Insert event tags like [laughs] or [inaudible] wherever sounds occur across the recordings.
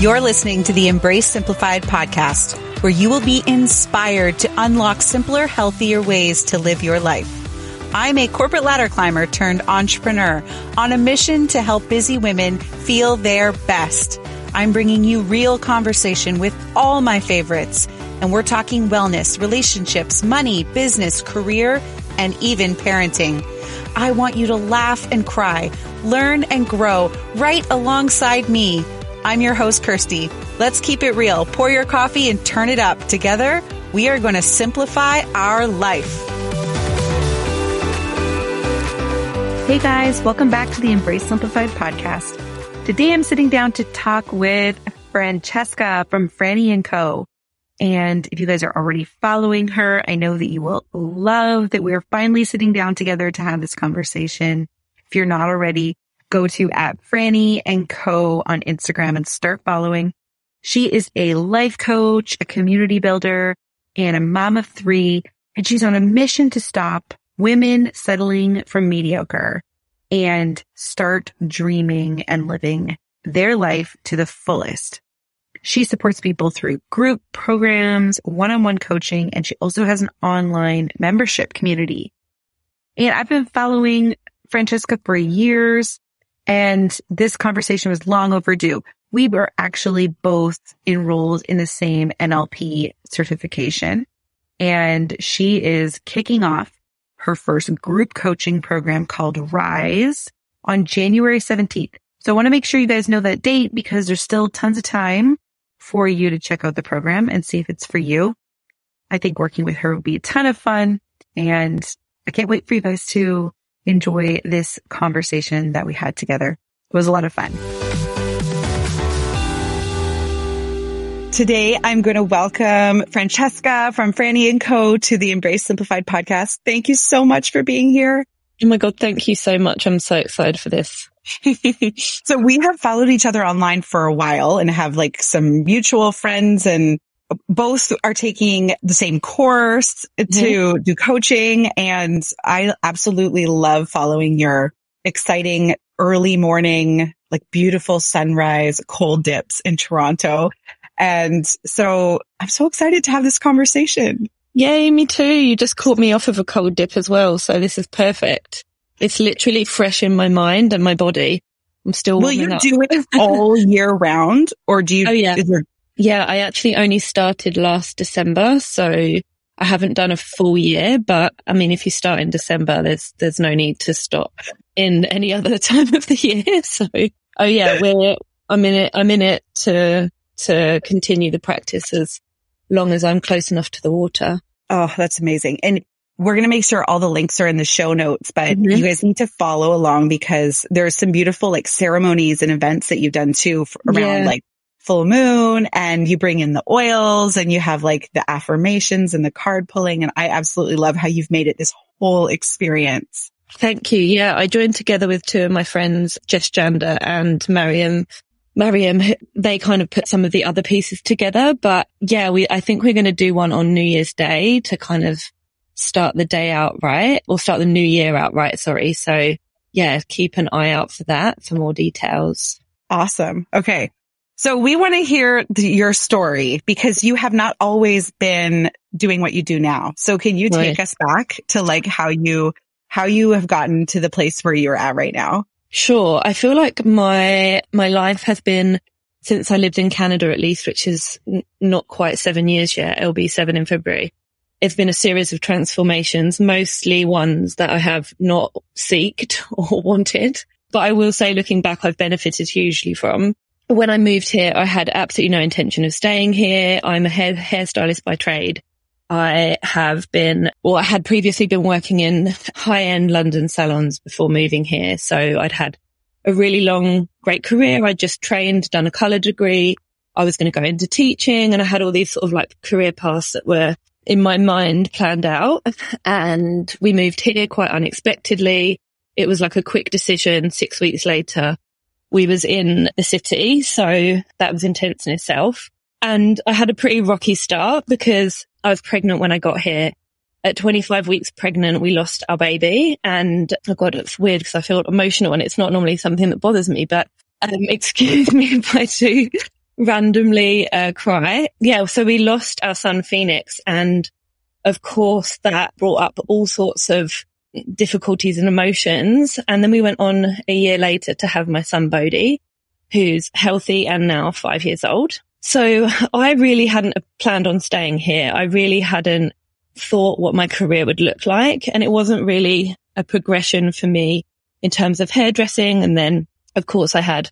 You're listening to the Embrace Simplified podcast, where you will be inspired to unlock simpler, healthier ways to live your life. I'm a corporate ladder climber turned entrepreneur on a mission to help busy women feel their best. I'm bringing you real conversation with all my favorites, and we're talking wellness, relationships, money, business, career, and even parenting. I want you to laugh and cry, learn and grow right alongside me. I'm your host, Kirsty. Let's keep it real. Pour your coffee and turn it up. Together, we are going to simplify our life. Hey guys, welcome back to the Embrace Simplified podcast. Today I'm sitting down to talk with Francesca from Franny and Co. And if you guys are already following her, I know that you will love that we're finally sitting down together to have this conversation. If you're not already, go to at Franny and Co on Instagram and start following. She is a life coach, a community builder, and a mom of three. And she's on a mission to stop women settling for mediocre and start dreaming and living their life to the fullest. She supports people through group programs, one-on-one coaching, and she also has an online membership community. And I've been following Francesca for years and this conversation was long overdue. We were actually both enrolled in the same NLP certification and she is kicking off her first group coaching program called Rise on January 17th. So I want to make sure you guys know that date because there's still tons of time for you to check out the program and see if it's for you. I think working with her will be a ton of fun and I can't wait for you guys to enjoy this conversation that we had together. It was a lot of fun. Today, I'm going to welcome Francesca from Franny and Co to the Embrace Simplified podcast. Thank you so much for being here. Oh my God. Thank you so much. I'm so excited for this. [laughs] so we have followed each other online for a while and have like some mutual friends and both are taking the same course to mm-hmm. do coaching. And I absolutely love following your exciting early morning, like beautiful sunrise, cold dips in Toronto. And so I'm so excited to have this conversation. Yay, me too. You just caught me off of a cold dip as well. So this is perfect. It's literally fresh in my mind and my body. I'm still. Will you up. do it [laughs] all year round or do you? Oh yeah. Yeah, I actually only started last December, so I haven't done a full year, but I mean, if you start in December, there's, there's no need to stop in any other [laughs] time of the year. [laughs] So, oh yeah, we're, I'm in it, I'm in it to, to continue the practice as long as I'm close enough to the water. Oh, that's amazing. And we're going to make sure all the links are in the show notes, but mm-hmm. you guys need to follow along because there's some beautiful like ceremonies and events that you've done too around yeah. like full moon and you bring in the oils and you have like the affirmations and the card pulling. And I absolutely love how you've made it this whole experience. Thank you. Yeah. I joined together with two of my friends, Jess Janda and Mariam. Mariam, they kind of put some of the other pieces together, but yeah, we, I think we're going to do one on New Year's Day to kind of start the day out right or start the new year out right. Sorry. So yeah, keep an eye out for that for more details. Awesome. Okay. So we want to hear the, your story because you have not always been doing what you do now. So can you take right. us back to like how you, how you have gotten to the place where you're at right now? Sure. I feel like my, my life has been since I lived in Canada at least, which is n- not quite seven years yet. It'll be seven in February. It's been a series of transformations, mostly ones that I have not seeked [laughs] or wanted. But I will say looking back, I've benefited hugely from when I moved here, I had absolutely no intention of staying here. I'm a hair hairstylist by trade. I have been, or I had previously been working in high end London salons before moving here. So I'd had a really long, great career. I'd just trained, done a color degree. I was going to go into teaching and I had all these sort of like career paths that were in my mind planned out. And we moved here quite unexpectedly. It was like a quick decision. Six weeks later, we was in the city. So that was intense in itself. And I had a pretty rocky start because I was pregnant when I got here. At 25 weeks pregnant, we lost our baby and oh God, it's weird because I feel emotional and it's not normally something that bothers me, but um, [laughs] excuse me if I do randomly uh, cry. Yeah. So we lost our son Phoenix and of course that brought up all sorts of difficulties and emotions. And then we went on a year later to have my son Bodhi, who's healthy and now five years old. So I really hadn't planned on staying here. I really hadn't thought what my career would look like. And it wasn't really a progression for me in terms of hairdressing. And then of course I had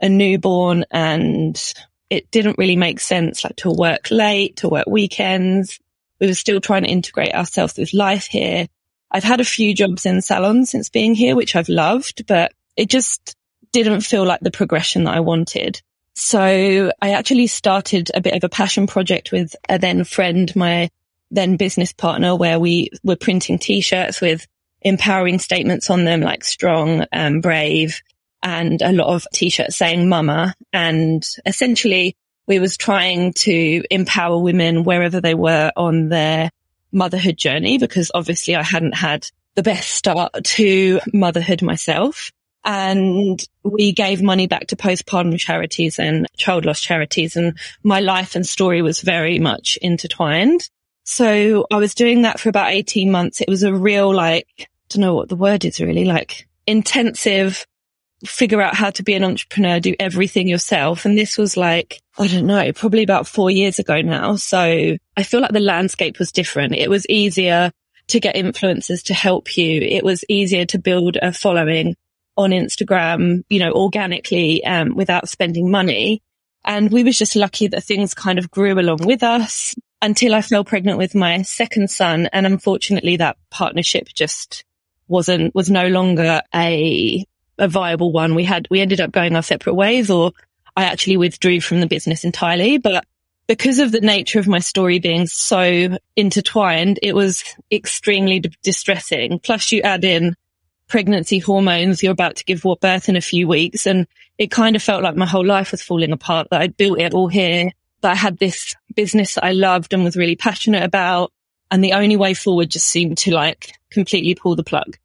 a newborn and it didn't really make sense like to work late, to work weekends. We were still trying to integrate ourselves with life here. I've had a few jobs in salons since being here, which I've loved, but it just didn't feel like the progression that I wanted. So I actually started a bit of a passion project with a then friend, my then business partner, where we were printing t-shirts with empowering statements on them, like strong and brave and a lot of t-shirts saying mama. And essentially we was trying to empower women wherever they were on their motherhood journey, because obviously I hadn't had the best start to motherhood myself. And we gave money back to postpartum charities and child loss charities. And my life and story was very much intertwined. So I was doing that for about 18 months. It was a real, like, I don't know what the word is really like intensive figure out how to be an entrepreneur, do everything yourself. And this was like, I don't know, probably about four years ago now. So I feel like the landscape was different. It was easier to get influencers to help you. It was easier to build a following on Instagram, you know, organically, um, without spending money. And we was just lucky that things kind of grew along with us until I fell pregnant with my second son. And unfortunately that partnership just wasn't, was no longer a, a viable one. We had, we ended up going our separate ways or I actually withdrew from the business entirely, but because of the nature of my story being so intertwined, it was extremely d- distressing. Plus you add in pregnancy hormones, you're about to give birth in a few weeks. And it kind of felt like my whole life was falling apart, that I'd built it all here, that I had this business that I loved and was really passionate about. And the only way forward just seemed to like completely pull the plug.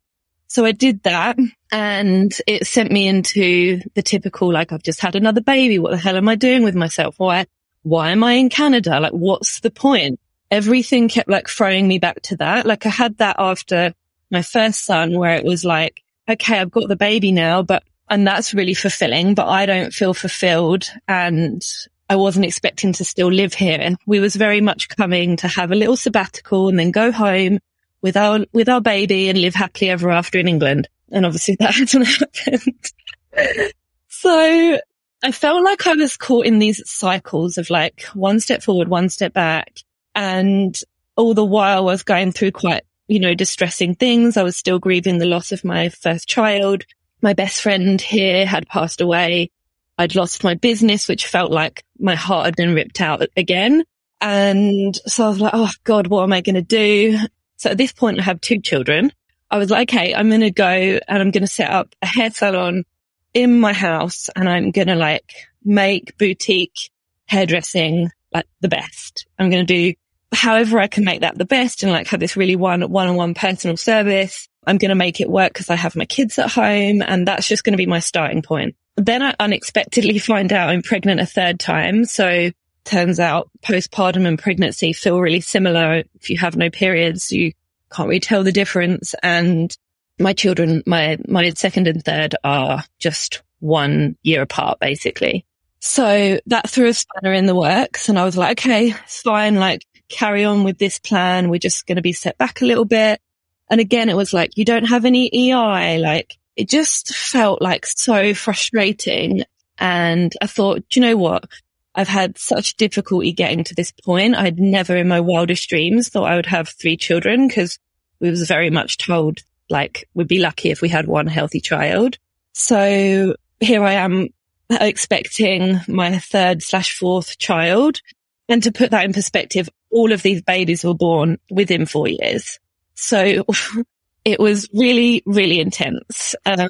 So I did that and it sent me into the typical, like, I've just had another baby. What the hell am I doing with myself? Why, why am I in Canada? Like, what's the point? Everything kept like throwing me back to that. Like I had that after my first son where it was like, okay, I've got the baby now, but, and that's really fulfilling, but I don't feel fulfilled and I wasn't expecting to still live here. And we was very much coming to have a little sabbatical and then go home with our, with our baby and live happily ever after in England. And obviously [laughs] that hasn't happened. so I felt like I was caught in these cycles of like one step forward, one step back. And all the while I was going through quite, you know, distressing things. I was still grieving the loss of my first child. My best friend here had passed away. I'd lost my business, which felt like my heart had been ripped out again. And so I was like, Oh God, what am I going to do? So at this point, I have two children. I was like, okay, I'm going to go and I'm going to set up a hair salon in my house and I'm going to like make boutique hairdressing like the best. I'm going to do however I can make that the best and like have this really one, one-on-one personal service. I'm going to make it work because I have my kids at home and that's just going to be my starting point. Then I unexpectedly [laughs] find out I'm pregnant a third time. So turns out postpartum and pregnancy feel really similar. If you have no periods, you can't really tell the difference. And my children, my, my second and third are just one year apart, basically. So that threw a spanner in the works and I was like, okay, it's fine. Like carry on with this plan. We're just going to be set back a little bit. And again, it was like, you don't have any EI. Like it just felt like so frustrating. And I thought, do you know what? I've had such difficulty getting to this point. I'd never in my wildest dreams thought I would have three children because we was very much told like we'd be lucky if we had one healthy child. So here I am expecting my third slash fourth child. And to put that in perspective, all of these babies were born within four years. So [laughs] it was really, really intense. Um,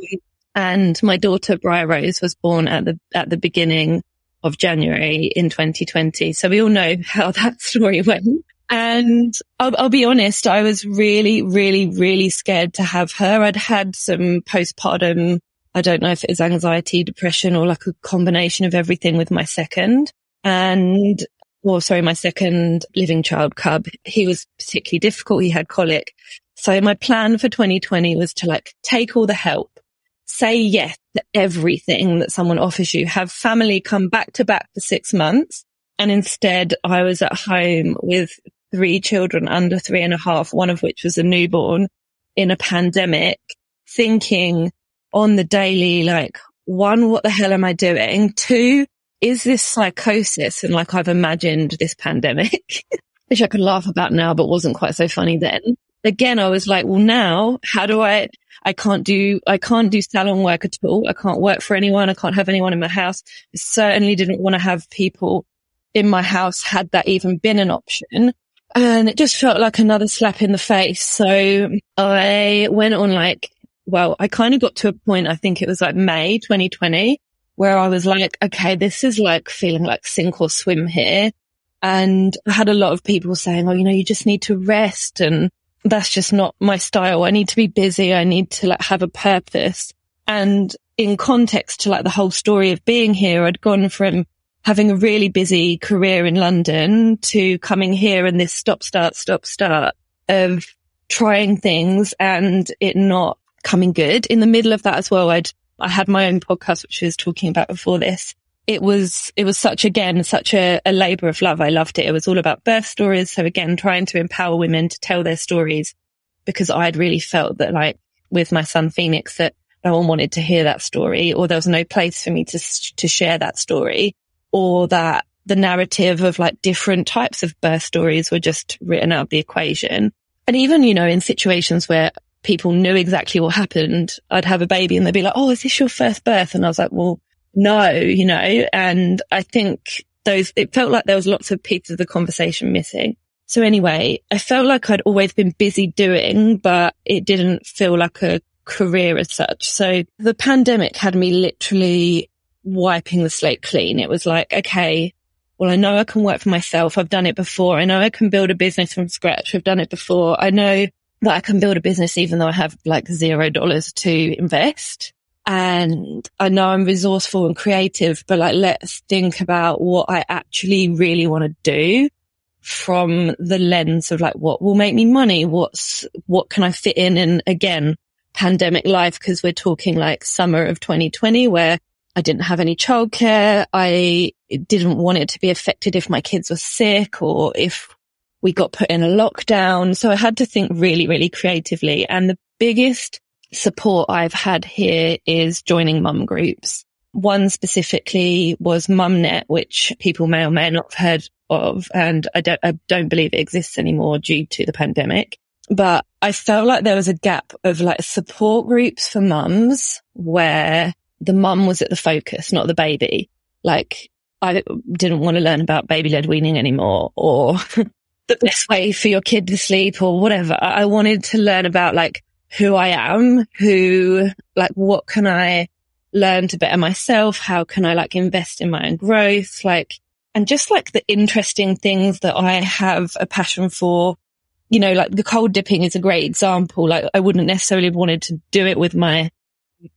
and my daughter Briar Rose was born at the, at the beginning of January in 2020. So we all know how [laughs] that story went. And I'll, I'll, be honest, I was really, really, really scared to have her. I'd had some postpartum, I don't know if it was anxiety, depression or like a combination of everything with my second. and well, sorry, my second living child cub, he was particularly difficult. He had colic. So my plan for 2020 was to like take all the help, say yes to everything that someone offers you, have family come back to back for six months. And instead I was at home with three children under three and a half, one of which was a newborn in a pandemic, thinking on the daily, like, one, what the hell am I doing? Two, is this psychosis? And like I've imagined this pandemic, [laughs] which I could laugh about now, but wasn't quite so funny then. Again, I was like, well, now how do I, I can't do, I can't do salon work at all. I can't work for anyone. I can't have anyone in my house. I certainly didn't want to have people in my house had that even been an option. And it just felt like another slap in the face. So I went on like, well, I kind of got to a point, I think it was like May 2020, where I was like, okay, this is like feeling like sink or swim here. And I had a lot of people saying, oh, you know, you just need to rest. And that's just not my style. I need to be busy. I need to like have a purpose. And in context to like the whole story of being here, I'd gone from having a really busy career in London to coming here and this stop, start, stop, start of trying things and it not coming good. In the middle of that as well, I'd, I had my own podcast, which I was talking about before this. It was, it was such, again, such a, a labor of love. I loved it. It was all about birth stories. So again, trying to empower women to tell their stories because I'd really felt that like with my son Phoenix that no one wanted to hear that story or there was no place for me to, to share that story or that the narrative of like different types of birth stories were just written out of the equation. And even, you know, in situations where people knew exactly what happened, I'd have a baby and they'd be like, Oh, is this your first birth? And I was like, well, no, you know, and I think those, it felt like there was lots of pieces of the conversation missing. So anyway, I felt like I'd always been busy doing, but it didn't feel like a career as such. So the pandemic had me literally wiping the slate clean. It was like, okay, well, I know I can work for myself. I've done it before. I know I can build a business from scratch. I've done it before. I know that I can build a business even though I have like zero dollars to invest. And I know I'm resourceful and creative, but like, let's think about what I actually really want to do from the lens of like, what will make me money? What's, what can I fit in? And again, pandemic life, because we're talking like summer of 2020 where I didn't have any childcare. I didn't want it to be affected if my kids were sick or if we got put in a lockdown. So I had to think really, really creatively. And the biggest support I've had here is joining mum groups. One specifically was MumNet, which people may or may not have heard of. And I don't, I don't believe it exists anymore due to the pandemic. But I felt like there was a gap of like support groups for mums where the mum was at the focus, not the baby. Like I didn't want to learn about baby led weaning anymore or [laughs] the best way for your kid to sleep or whatever. I wanted to learn about like who I am, who, like, what can I learn to better myself? How can I like invest in my own growth? Like, and just like the interesting things that I have a passion for. You know, like the cold dipping is a great example. Like I wouldn't necessarily have wanted to do it with my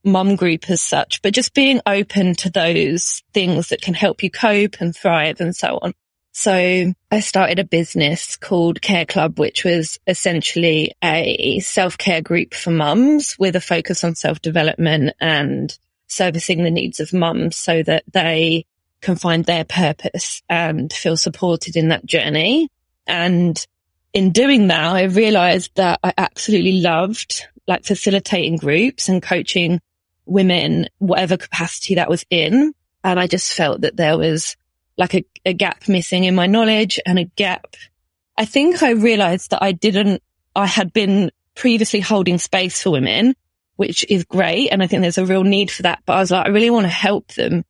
mum group as such, but just being open to those things that can help you cope and thrive and so on. So I started a business called Care Club, which was essentially a self-care group for mums with a focus on self-development and servicing the needs of mums so that they can find their purpose and feel supported in that journey. And in doing that, I realized that I absolutely loved like facilitating groups and coaching women, whatever capacity that was in. And I just felt that there was like a, a gap missing in my knowledge and a gap. I think I realized that I didn't, I had been previously holding space for women, which is great. And I think there's a real need for that. But I was like, I really want to help them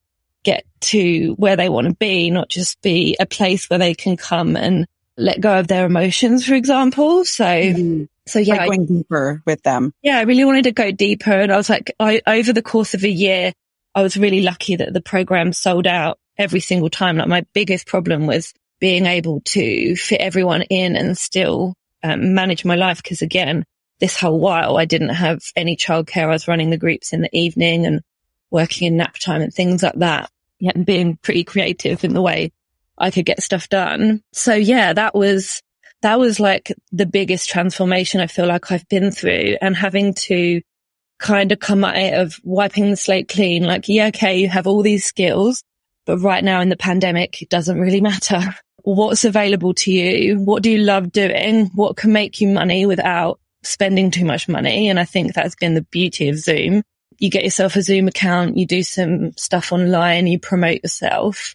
get to where they want to be, not just be a place where they can come and let go of their emotions, for example. So, mm-hmm. so yeah, like going I, deeper with them. Yeah, I really wanted to go deeper. And I was like, I, over the course of a year, I was really lucky that the program sold out every single time. Like my biggest problem was being able to fit everyone in and still um, manage my life. Cause again, this whole while I didn't have any childcare. I was running the groups in the evening and working in nap time and things like that. Yeah, and being pretty creative in the way I could get stuff done. So yeah, that was, that was like the biggest transformation I feel like I've been through and having to kind of come at it of wiping the slate clean. Like, yeah, okay, you have all these skills, but right now in the pandemic, it doesn't really [laughs] matter. What's available to you? What do you love doing? What can make you money without spending too much money? And I think that's been the beauty of Zoom. You get yourself a Zoom account, you do some stuff online, you promote yourself.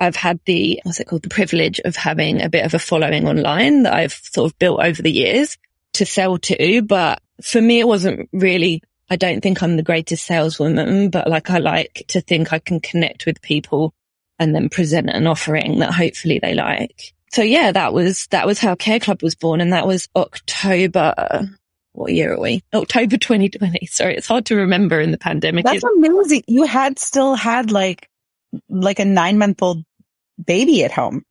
I've had the, what's it called? The privilege of having a bit of a following online that I've sort of built over the years to sell to. But for me, it wasn't really I don't think I'm the greatest saleswoman, but like I like to think I can connect with people and then present an offering that hopefully they like. So yeah, that was, that was how Care Club was born. And that was October. What year are we? October 2020. Sorry. It's hard to remember in the pandemic. That's amazing. You had still had like, like a nine month old baby at home.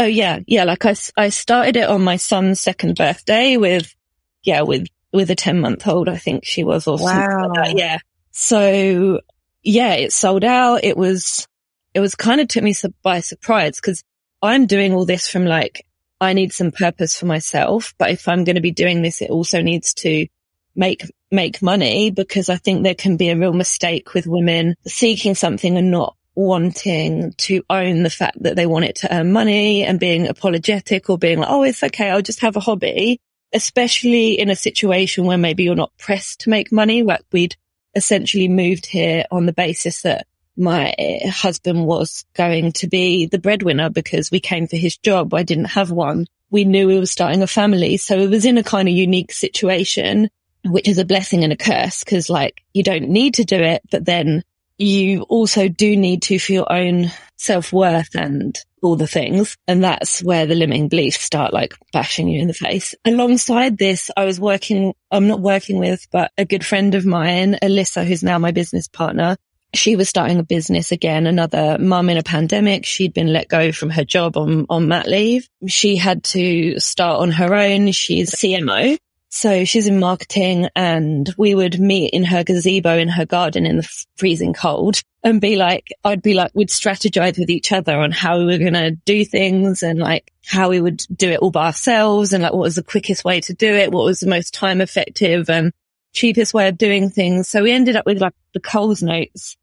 Oh yeah. Yeah. Like I, I started it on my son's second birthday with, yeah, with with a 10 month old, I think she was or wow. Like yeah. So yeah, it sold out. It was, it was kind of took me by surprise because I'm doing all this from like, I need some purpose for myself. But if I'm going to be doing this, it also needs to make, make money because I think there can be a real mistake with women seeking something and not wanting to own the fact that they want it to earn money and being apologetic or being like, Oh, it's okay. I'll just have a hobby especially in a situation where maybe you're not pressed to make money. Like we'd essentially moved here on the basis that my husband was going to be the breadwinner because we came for his job. I didn't have one. We knew we were starting a family. So it was in a kind of unique situation, which is a blessing and a curse because like you don't need to do it, but then you also do need to for your own self worth and all the things. And that's where the limiting beliefs start like bashing you in the face. Alongside this, I was working, I'm not working with, but a good friend of mine, Alyssa, who's now my business partner. She was starting a business again, another mum in a pandemic. She'd been let go from her job on, on mat leave. She had to start on her own. She's CMO. So she's in marketing and we would meet in her gazebo in her garden in the freezing cold and be like, I'd be like, we'd strategize with each other on how we were going to do things and like how we would do it all by ourselves and like what was the quickest way to do it? What was the most time effective and cheapest way of doing things? So we ended up with like the Coles notes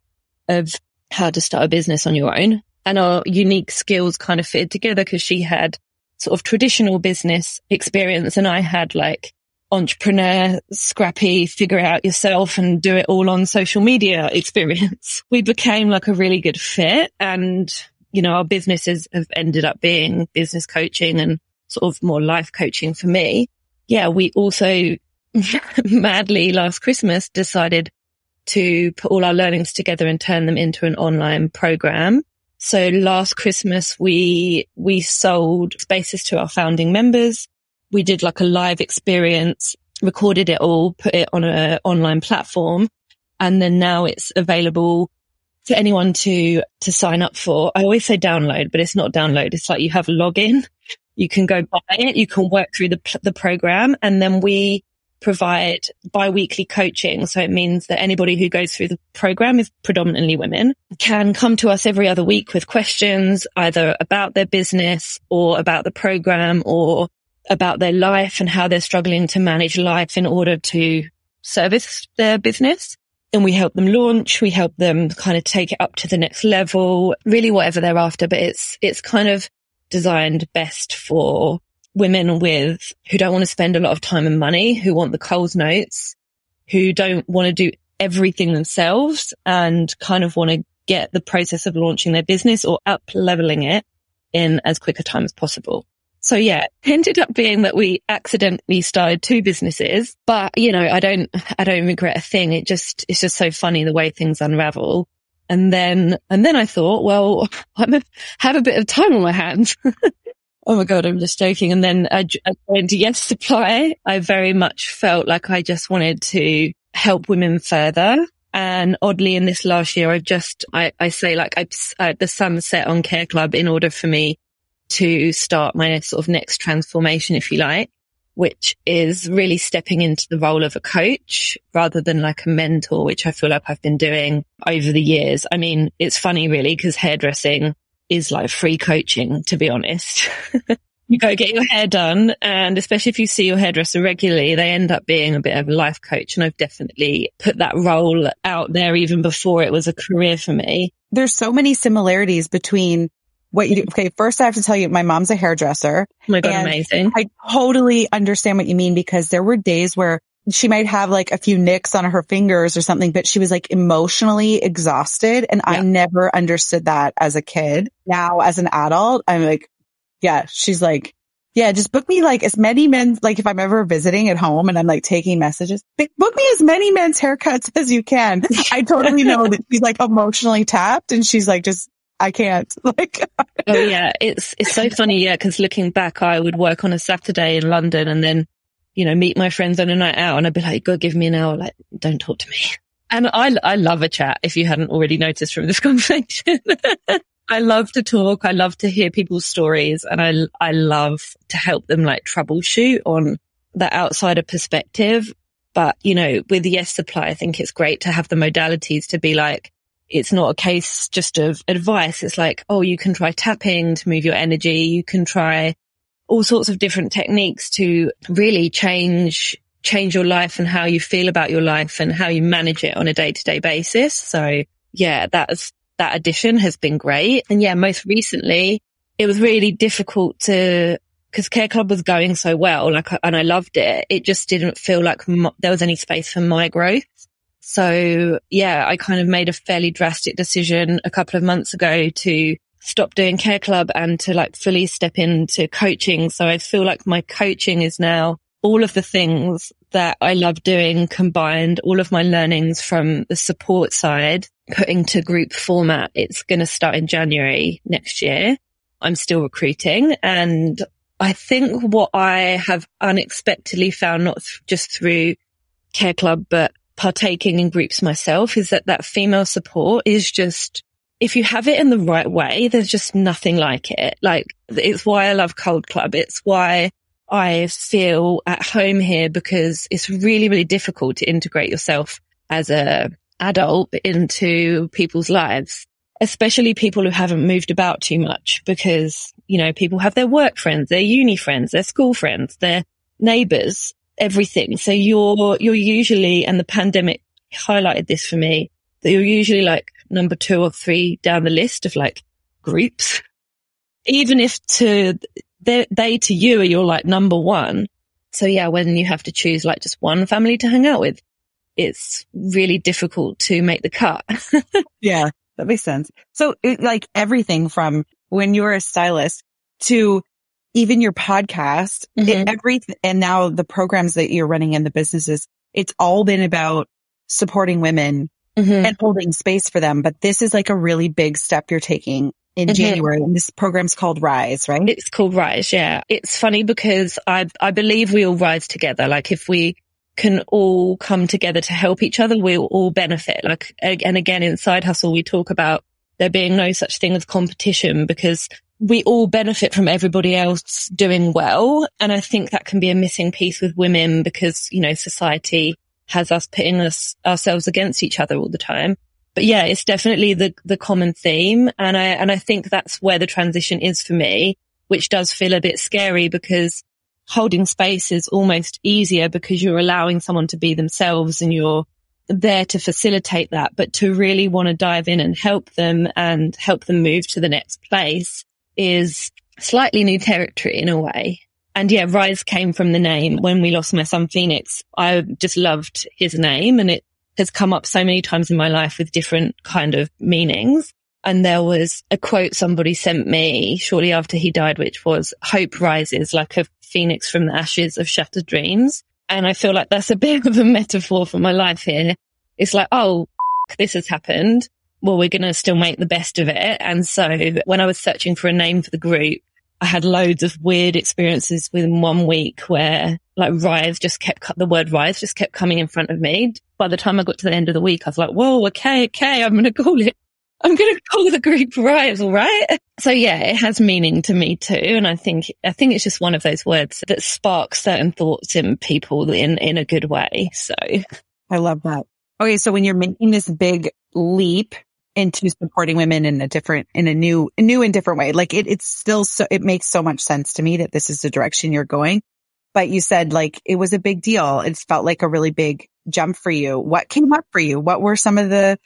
of how to start a business on your own and our unique skills kind of fitted together because she had sort of traditional business experience and I had like entrepreneur, scrappy, figure out yourself and do it all on social media experience. [laughs] We became like a really good fit and, you know, our businesses have ended up being business coaching and sort of more life coaching for me. Yeah, we also [laughs] madly last Christmas decided to put all our learnings together and turn them into an online program. So last Christmas, we, we sold spaces to our founding members we did like a live experience, recorded it all, put it on an online platform. And then now it's available to anyone to, to sign up for. I always say download, but it's not download. It's like you have a login. You can go buy it. You can work through the, the program and then we provide bi-weekly coaching. So it means that anybody who goes through the program is predominantly women can come to us every other week with questions either about their business or about the program or about their life and how they're struggling to manage life in order to service their business. And we help them launch. We help them kind of take it up to the next level, really whatever they're after. But it's, it's kind of designed best for women with who don't want to spend a lot of time and money, who want the Coles notes, who don't want to do everything themselves and kind of want to get the process of launching their business or up leveling it in as quick a time as possible. So yeah, ended up being that we accidentally started two businesses, but you know, I don't, I don't regret a thing. It just, it's just so funny the way things unravel. And then, and then I thought, well, [laughs] a, have a bit of time on my hands. [laughs] oh my God, I'm just joking. And then I, I joined Yes Supply. I very much felt like I just wanted to help women further. And oddly, in this last year, I've just, I, I say like I, I, the sun set on Care Club in order for me to start my sort of next transformation, if you like, which is really stepping into the role of a coach rather than like a mentor, which I feel like I've been doing over the years. I mean, it's funny really because hairdressing is like free coaching, to be honest. [laughs] you go get your hair done. And especially if you see your hairdresser regularly, they end up being a bit of a life coach. And I've definitely put that role out there even before it was a career for me. There's so many similarities between what you do. Okay. First, I have to tell you, my mom's a hairdresser. Oh my God, amazing. I totally understand what you mean because there were days where she might have like a few nicks on her fingers or something, but she was like emotionally exhausted. And yeah. I never understood that as a kid. Now as an adult, I'm like, yeah, she's like, yeah, just book me like as many men, like if I'm ever visiting at home and I'm like taking messages, book me as many men's haircuts as you can. [laughs] I totally know that she's like emotionally tapped and she's like, just, I can't [laughs] like. oh yeah. It's, it's so funny. Yeah. Cause looking back, I would work on a Saturday in London and then, you know, meet my friends on a night out and I'd be like, go give me an hour. Like, don't talk to me. And I, I love a chat if you hadn't already noticed from this [laughs] conversation. I love to talk. I love to hear people's stories and I, I love to help them like troubleshoot on the outsider perspective. But, you know, with Yes Supply, I think it's great to have the modalities to be like, it's not a case just of advice. It's like, oh, you can try tapping to move your energy. You can try all sorts of different techniques to really change, change your life and how you feel about your life and how you manage it on a day to day basis. So yeah, that's, that addition has been great. And yeah, most recently it was really difficult to, cause Care Club was going so well, like, and I loved it. It just didn't feel like there was any space for my growth. So yeah, I kind of made a fairly drastic decision a couple of months ago to stop doing Care Club and to like fully step into coaching. So I feel like my coaching is now all of the things that I love doing combined, all of my learnings from the support side putting to group format. It's going to start in January next year. I'm still recruiting and I think what I have unexpectedly found, not just through Care Club, but partaking in groups myself is that that female support is just, if you have it in the right way, there's just nothing like it. Like it's why I love Cold Club. It's why I feel at home here because it's really, really difficult to integrate yourself as a adult into people's lives, especially people who haven't moved about too much because, you know, people have their work friends, their uni friends, their school friends, their neighbors, everything. So you're, you're usually, and the pandemic highlighted this for me, that you're usually like number two or three down the list of like groups. Even if to, they, they to you are you're like number one. So yeah, when you have to choose like just one family to hang out with, it's really difficult to make the cut. [laughs] yeah, that makes sense. So it, like everything from when you're a stylist to even your podcast, mm-hmm. it, every, and now the programs that you're running in the businesses, it's all been about supporting women mm-hmm. and holding space for them. But this is like a really big step you're taking in mm-hmm. January. And this program's called Rise, right? It's called Rise. Yeah. It's funny because I, I believe we all rise together. Like if we can all come together to help each other, we'll all benefit. Like, and again, in Side Hustle, we talk about there being no such thing as competition because we all benefit from everybody else doing well. And I think that can be a missing piece with women because, you know, society has us pitting us ourselves against each other all the time. But yeah, it's definitely the, the common theme. And I, and I think that's where the transition is for me, which does feel a bit scary because holding space is almost easier because you're allowing someone to be themselves and you're there to facilitate that. But to really want to dive in and help them and help them move to the next place is slightly new territory in a way. And yeah, Rise came from the name. When we lost my son Phoenix, I just loved his name and it has come up so many times in my life with different kind of meanings. And there was a quote somebody sent me shortly after he died, which was hope rises like a phoenix from the ashes of shattered dreams. And I feel like that's a [laughs] bit of a metaphor for my life here. It's like, oh, [laughs] this has happened. Well, we're going to still make the best of it. And so when I was searching for a name for the group, I had loads of weird experiences within one week where like rise just kept, the word rise just kept coming in front of me. By the time I got to the end of the week, I was like, whoa, okay, okay, I'm going to call it [laughs] I'm going to call the group Rise, all right? So yeah, it has meaning to me too. And I think, I think it's just one of those words that sparks certain thoughts in people in, in a good way. So I love that. Okay. So when you're making this big leap into supporting women in a different, in a new, new and different way. Like it, it's still so, it makes so much sense to me that this is the direction you're going. But you said like it was a big deal. It felt like a really big jump for you. What came up for you? What were some of the,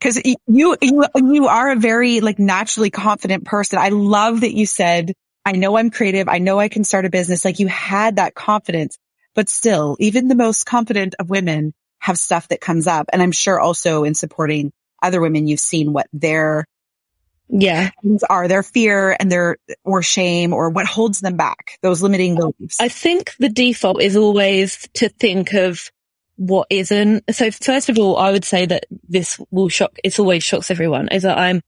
cause you, you, you are a very like naturally confident person. I love that you said, I know I'm creative. I know I can start a business. Like you had that confidence, but still, even the most confident of women have stuff that comes up. And I'm sure also in supporting other women, you've seen what their yeah. are their fear and their or shame or what holds them back those limiting beliefs. I think the default is always to think of what isn't. So first of all i would say that this will shock it's always shocks everyone is that i'm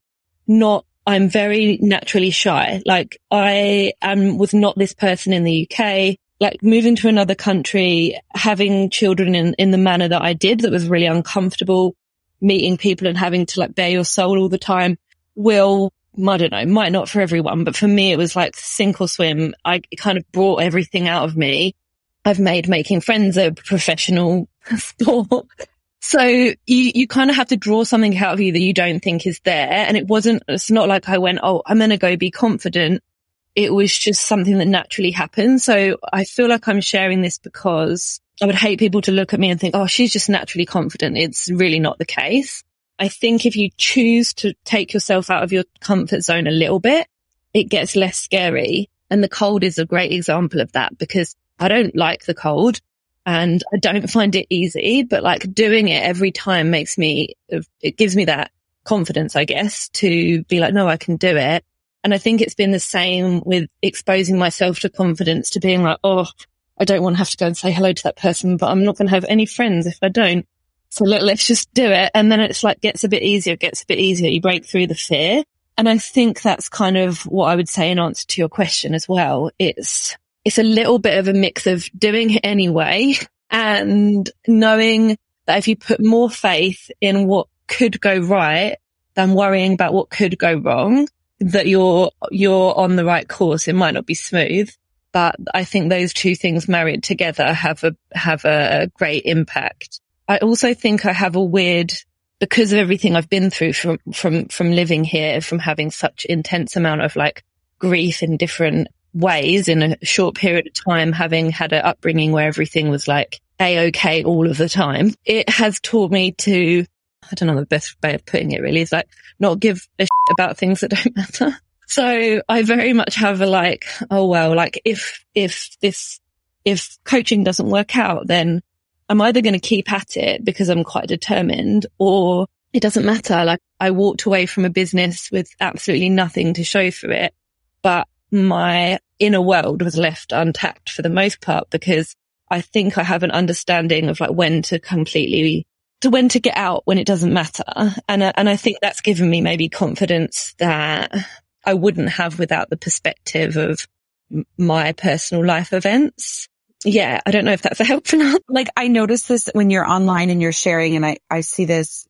not i'm very naturally shy. Like i am was not this person in the uk like moving to another country having children in in the manner that i did that was really uncomfortable meeting people and having to like bare your soul all the time will, I don't know, might not for everyone, but for me, it was like sink or swim. I kind of brought everything out of me. I've made making friends a professional [laughs] sport. So you, you kind of have to draw something out of you that you don't think is there. And it wasn't, it's not like I went, Oh, I'm going to go be confident. It was just something that naturally happened. So I feel like I'm sharing this because I would hate people to look at me and think, oh, she's just naturally confident. It's really not the case. I think if you choose to take yourself out of your comfort zone a little bit, it gets less scary. And the cold is a great example of that because I don't like the cold and I don't find it easy, but like doing it every time makes me, it gives me that confidence, I guess, to be like, no, I can do it. And I think it's been the same with exposing myself to confidence to being like, oh, I don't want to have to go and say hello to that person, but I'm not going to have any friends if I don't. So look, let's just do it. And then it's like gets a bit easier, gets a bit easier. You break through the fear. And I think that's kind of what I would say in answer to your question as well. It's, it's a little bit of a mix of doing it anyway and knowing that if you put more faith in what could go right than worrying about what could go wrong, that you're, you're on the right course. It might not be smooth, but I think those two things married together have a, have a great impact. I also think I have a weird, because of everything I've been through from, from, from living here, from having such intense amount of like grief in different ways in a short period of time, having had an upbringing where everything was like a-okay all of the time. It has taught me to, I don't know the best way of putting it really is like not give a shit about things that don't [laughs] matter. So I very much have a like, oh well, like if, if this, if coaching doesn't work out, then I'm either going to keep at it because I'm quite determined or it doesn't matter. Like I walked away from a business with absolutely nothing to show for it, but my inner world was left untapped for the most part because I think I have an understanding of like when to completely to when to get out when it doesn't matter. And, uh, and I think that's given me maybe confidence that I wouldn't have without the perspective of my personal life events. Yeah, I don't know if that's a help or not. Like I notice this when you're online and you're sharing and I, I see this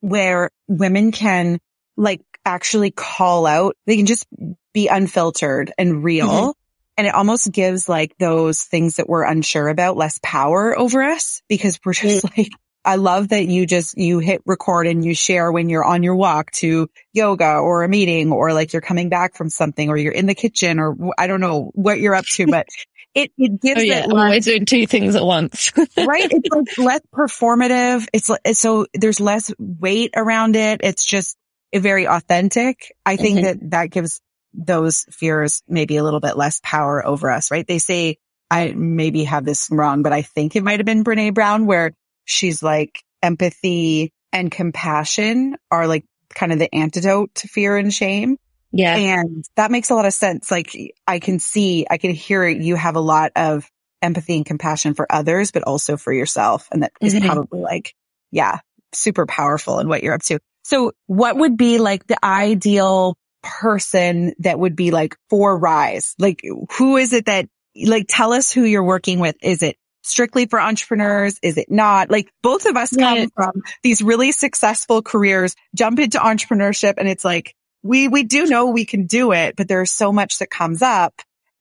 where women can like actually call out. They can just be unfiltered and real. Mm-hmm. And it almost gives like those things that we're unsure about less power over us because we're just mm-hmm. [laughs] like, I love that you just, you hit record and you share when you're on your walk to yoga or a meeting or like you're coming back from something or you're in the kitchen or I don't know what you're up to, but [laughs] it, it gives oh, yeah. it always doing two things at once. right. It's like [laughs] less performative. It's so there's less weight around it. It's just very authentic. I think mm-hmm. that that gives those fears maybe a little bit less power over us, right? They say, I maybe have this wrong, but I think it might have been Brene Brown where she's like empathy and compassion are like kind of the antidote to fear and shame. Yeah. And that makes a lot of sense. Like I can see, I can hear you have a lot of empathy and compassion for others, but also for yourself. And that is mm-hmm. probably like, yeah, super powerful in what you're up to. So what would be like the ideal person that would be like for Rise? Like who is it that like tell us who you're working with? Is it strictly for entrepreneurs? Is it not? Like both of us come from these really successful careers, jump into entrepreneurship and it's like, we, we do know we can do it, but there's so much that comes up.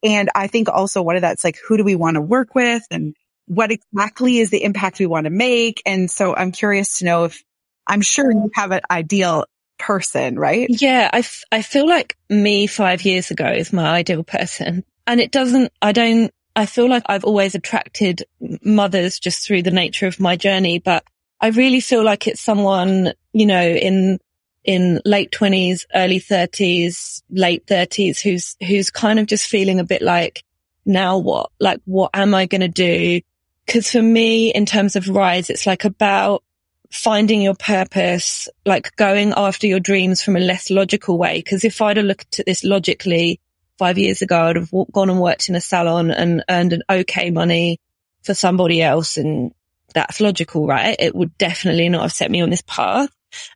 And I think also one of that's like, who do we want to work with and what exactly is the impact we want to make? And so I'm curious to know if I'm sure you have an ideal person, right? Yeah. I, f- I feel like me five years ago is my ideal person. And it doesn't, I don't, I feel like I've always attracted mothers just through the nature of my journey, but I really feel like it's someone, you know, in, in late twenties, early thirties, late thirties, who's, who's kind of just feeling a bit like, now what? Like, what am I going to do? Cause for me, in terms of rise, it's like about finding your purpose, like going after your dreams from a less logical way. Cause if I'd have looked at this logically five years ago, I'd have gone and worked in a salon and earned an okay money for somebody else. And that's logical, right? It would definitely not have set me on this path.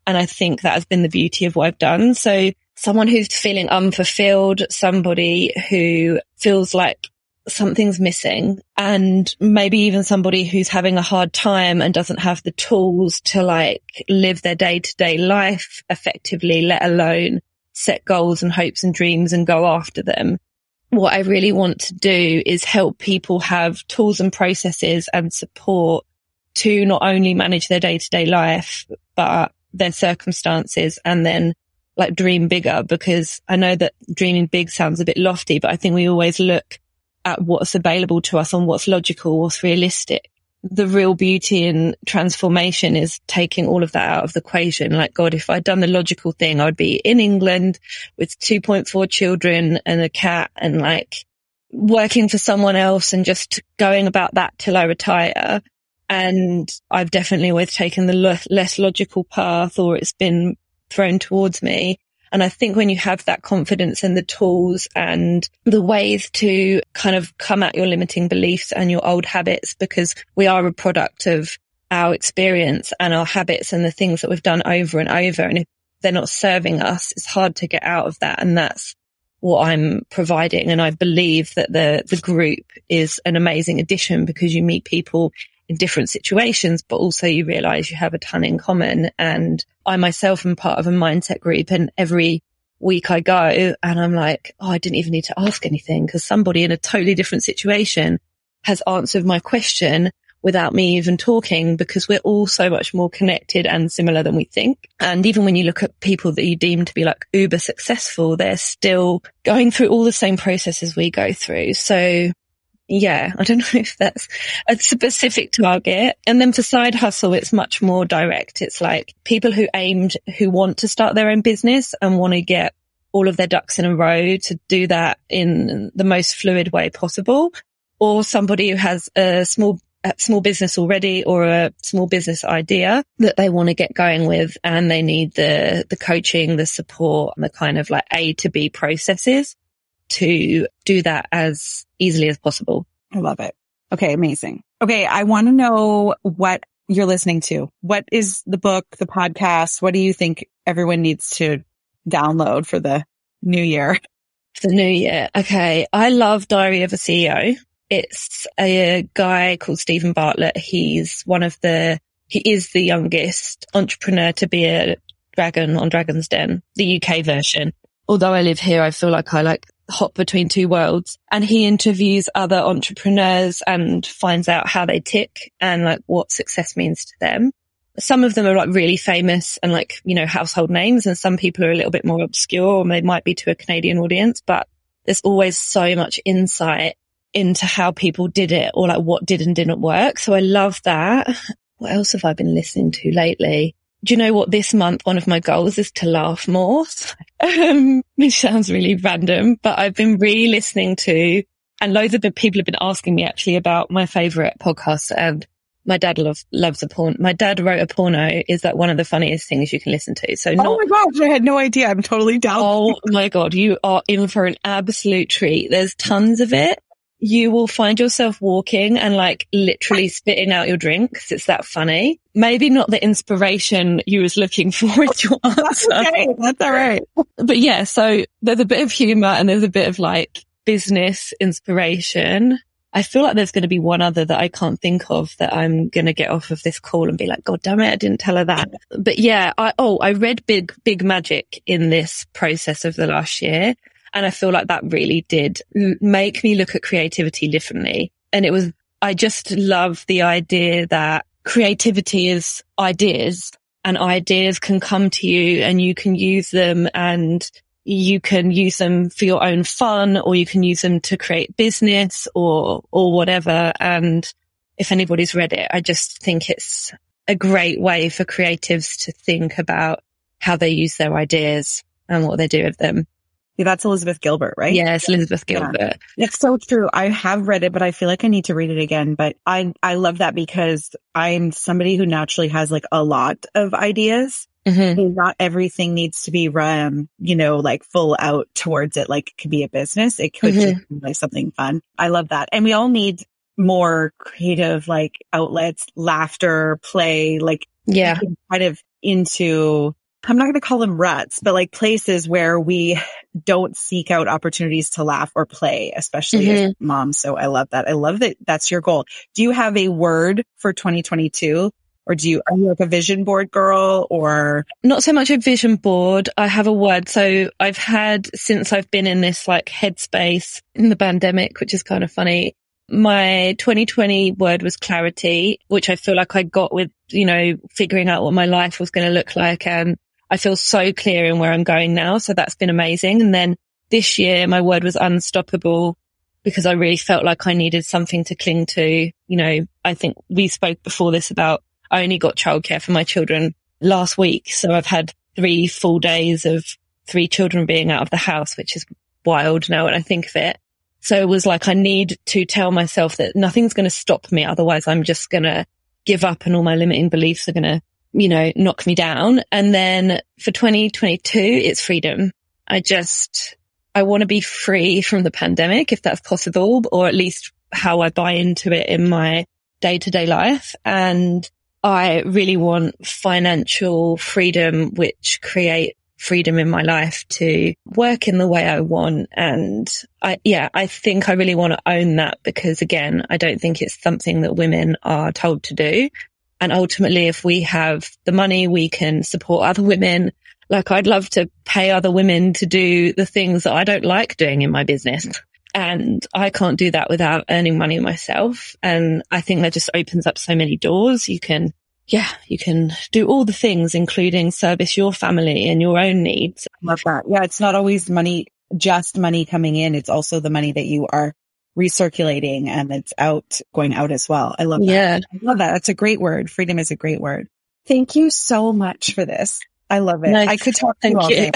And I think that has been the beauty of what I've done. So someone who's feeling unfulfilled, somebody who feels like something's missing and maybe even somebody who's having a hard time and doesn't have the tools to like live their day to day life effectively, let alone set goals and hopes and dreams and go after them. What I really want to do is help people have tools and processes and support to not only manage their day to day life, but their circumstances and then like dream bigger because I know that dreaming big sounds a bit lofty, but I think we always look at what's available to us on what's logical, what's realistic. The real beauty in transformation is taking all of that out of the equation. Like, God, if I'd done the logical thing, I'd be in England with 2.4 children and a cat and like working for someone else and just going about that till I retire. And I've definitely always taken the less logical path or it's been thrown towards me. And I think when you have that confidence and the tools and the ways to kind of come at your limiting beliefs and your old habits, because we are a product of our experience and our habits and the things that we've done over and over. And if they're not serving us, it's hard to get out of that. And that's what I'm providing. And I believe that the, the group is an amazing addition because you meet people in different situations, but also you realize you have a ton in common. And I myself am part of a mindset group and every week I go and I'm like, oh, I didn't even need to ask anything because somebody in a totally different situation has answered my question without me even talking because we're all so much more connected and similar than we think. And even when you look at people that you deem to be like uber successful, they're still going through all the same processes we go through. So yeah, I don't [laughs] know if that's a specific target. And then for side hustle, it's much more direct. It's like people who aimed, who want to start their own business and want to get all of their ducks in a row to do that in the most fluid way possible. Or somebody who has a small, small business already or a small business idea that they want to get going with and they need the, the coaching, the support and the kind of like A to B processes to do that as easily as possible. I love it. Okay. Amazing. Okay. I want to know what you're listening to. What is the book, the podcast? What do you think everyone needs to download for the new year? For [laughs] the new year. Okay. I love Diary of a CEO. It's a guy called Stephen Bartlett. He's one of the, he is the youngest entrepreneur to be a dragon on Dragon's Den, the UK version. Although I live here, I feel like I like hop between two worlds and he interviews other entrepreneurs and finds out how they tick and like what success means to them. Some of them are like really famous and like, you know, household names and some people are a little bit more obscure or they might be to a Canadian audience, but there's always so much insight into how people did it or like what did and didn't work. So I love that. What else have I been listening to lately? Do you know what? This month, one of my goals is to laugh more. [laughs] Um, which sounds really random, but I've been re-listening to, and loads of people have been asking me actually about my favorite podcasts and my dad loves, loves a porn. My dad wrote a porno is that one of the funniest things you can listen to. So not, Oh my gosh. I had no idea. I'm totally down. Oh my God. You are in for an absolute treat. There's tons of it you will find yourself walking and like literally spitting out your drinks. it's that funny. Maybe not the inspiration you was looking for [laughs] with your answer. That's okay. That's all right. But yeah, so there's a bit of humor and there's a bit of like business inspiration. I feel like there's going to be one other that I can't think of that I'm going to get off of this call and be like, God damn it, I didn't tell her that. But yeah, I, oh, I read Big, Big Magic in this process of the last year and I feel like that really did make me look at creativity differently. And it was, I just love the idea that creativity is ideas and ideas can come to you and you can use them and you can use them for your own fun or you can use them to create business or, or whatever. And if anybody's read it, I just think it's a great way for creatives to think about how they use their ideas and what they do with them. Yeah, that's Elizabeth Gilbert, right? Yes, Elizabeth Gilbert. Yeah. It's so true. I have read it, but I feel like I need to read it again. But I, I love that because I'm somebody who naturally has like a lot of ideas. Mm-hmm. Not everything needs to be run, you know, like full out towards it. Like it could be a business. It could mm-hmm. just be like something fun. I love that. And we all need more creative like outlets, laughter, play, like yeah, kind of into I'm not going to call them ruts, but like places where we don't seek out opportunities to laugh or play, especially mm-hmm. as moms. So I love that. I love that that's your goal. Do you have a word for 2022? Or do you, are you like a vision board girl or? Not so much a vision board. I have a word. So I've had, since I've been in this like headspace in the pandemic, which is kind of funny, my 2020 word was clarity, which I feel like I got with, you know, figuring out what my life was going to look like. And I feel so clear in where I'm going now. So that's been amazing. And then this year, my word was unstoppable because I really felt like I needed something to cling to. You know, I think we spoke before this about I only got childcare for my children last week. So I've had three full days of three children being out of the house, which is wild now when I think of it. So it was like, I need to tell myself that nothing's going to stop me. Otherwise I'm just going to give up and all my limiting beliefs are going to you know, knock me down. And then for 2022, it's freedom. I just, I want to be free from the pandemic if that's possible, or at least how I buy into it in my day to day life. And I really want financial freedom, which create freedom in my life to work in the way I want. And I, yeah, I think I really want to own that because again, I don't think it's something that women are told to do. And ultimately, if we have the money, we can support other women. Like I'd love to pay other women to do the things that I don't like doing in my business. And I can't do that without earning money myself. And I think that just opens up so many doors. You can, yeah, you can do all the things, including service your family and your own needs. Love that. Yeah. It's not always money, just money coming in. It's also the money that you are recirculating and it's out, going out as well. I love that. Yeah. I love that. That's a great word. Freedom is a great word. Thank you so much for this. I love it. I could talk to Thank you.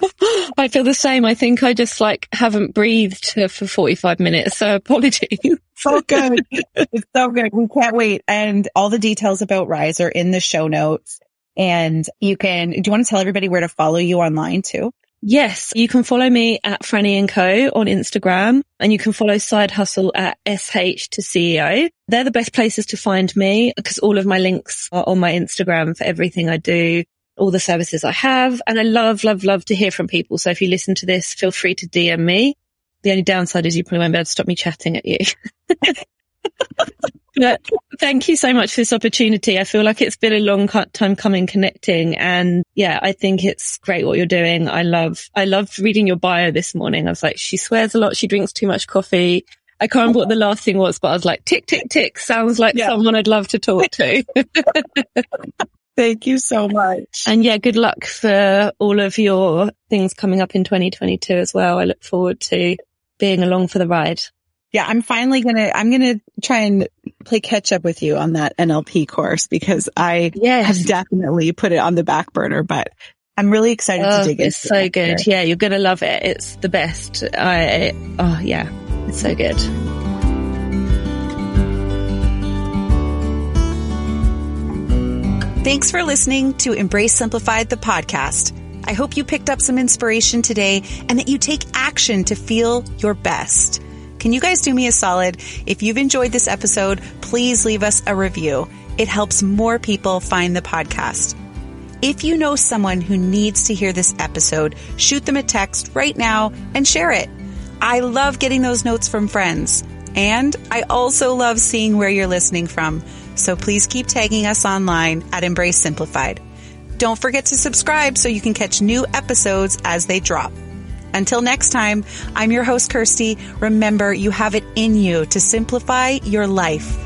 you. [laughs] I feel the same. I think I just like haven't breathed for 45 minutes. So apologies. so good. it's so good. We can't wait. And all the details about Rise are in the show notes. And you can, do you want to tell everybody where to follow you online too? Yes, you can follow me at Franny and Co on Instagram and you can follow Side Hustle at SH to CEO. They're the best places to find me because all of my links are on my Instagram for everything I do, all the services I have. And I love, love, love to hear from people. So if you listen to this, feel free to DM me. The only downside is you probably won't be able to stop me chatting at you. [laughs] thank you so much for this opportunity. I feel like it's been a long time coming connecting and yeah, I think it's great what you're doing. I love, I loved reading your bio this morning. I was like, she swears a lot. She drinks too much coffee. I can't remember what the last thing was, but I was like, tick, tick, tick. Sounds like yeah. someone I'd love to talk to. [laughs] Thank you so much. And yeah, good luck for all of your things coming up in 2022 as well. I look forward to being along for the ride yeah, I'm finally gonna, I'm gonna try and play catch up with you on that NLP course because I yes. have definitely put it on the back burner, but I'm really excited oh, to dig into it. It's so good. Yeah, you're gonna love it. It's the best. I, oh yeah, it's so good. Thanks for listening to Embrace Simplified, the podcast. I hope you picked up some inspiration today and that you take action to feel your best. Can you guys do me a solid? If you've enjoyed this episode, please leave us a review. It helps more people find the podcast. If you know someone who needs to hear this episode, shoot them a text right now and share it. I love getting those notes from friends. And I also love seeing where you're listening from. So please keep tagging us online at Embrace Simplified. Don't forget to subscribe so you can catch new episodes as they drop. Until next time, I'm your host, Kirsty. Remember, you have it in you to simplify your life.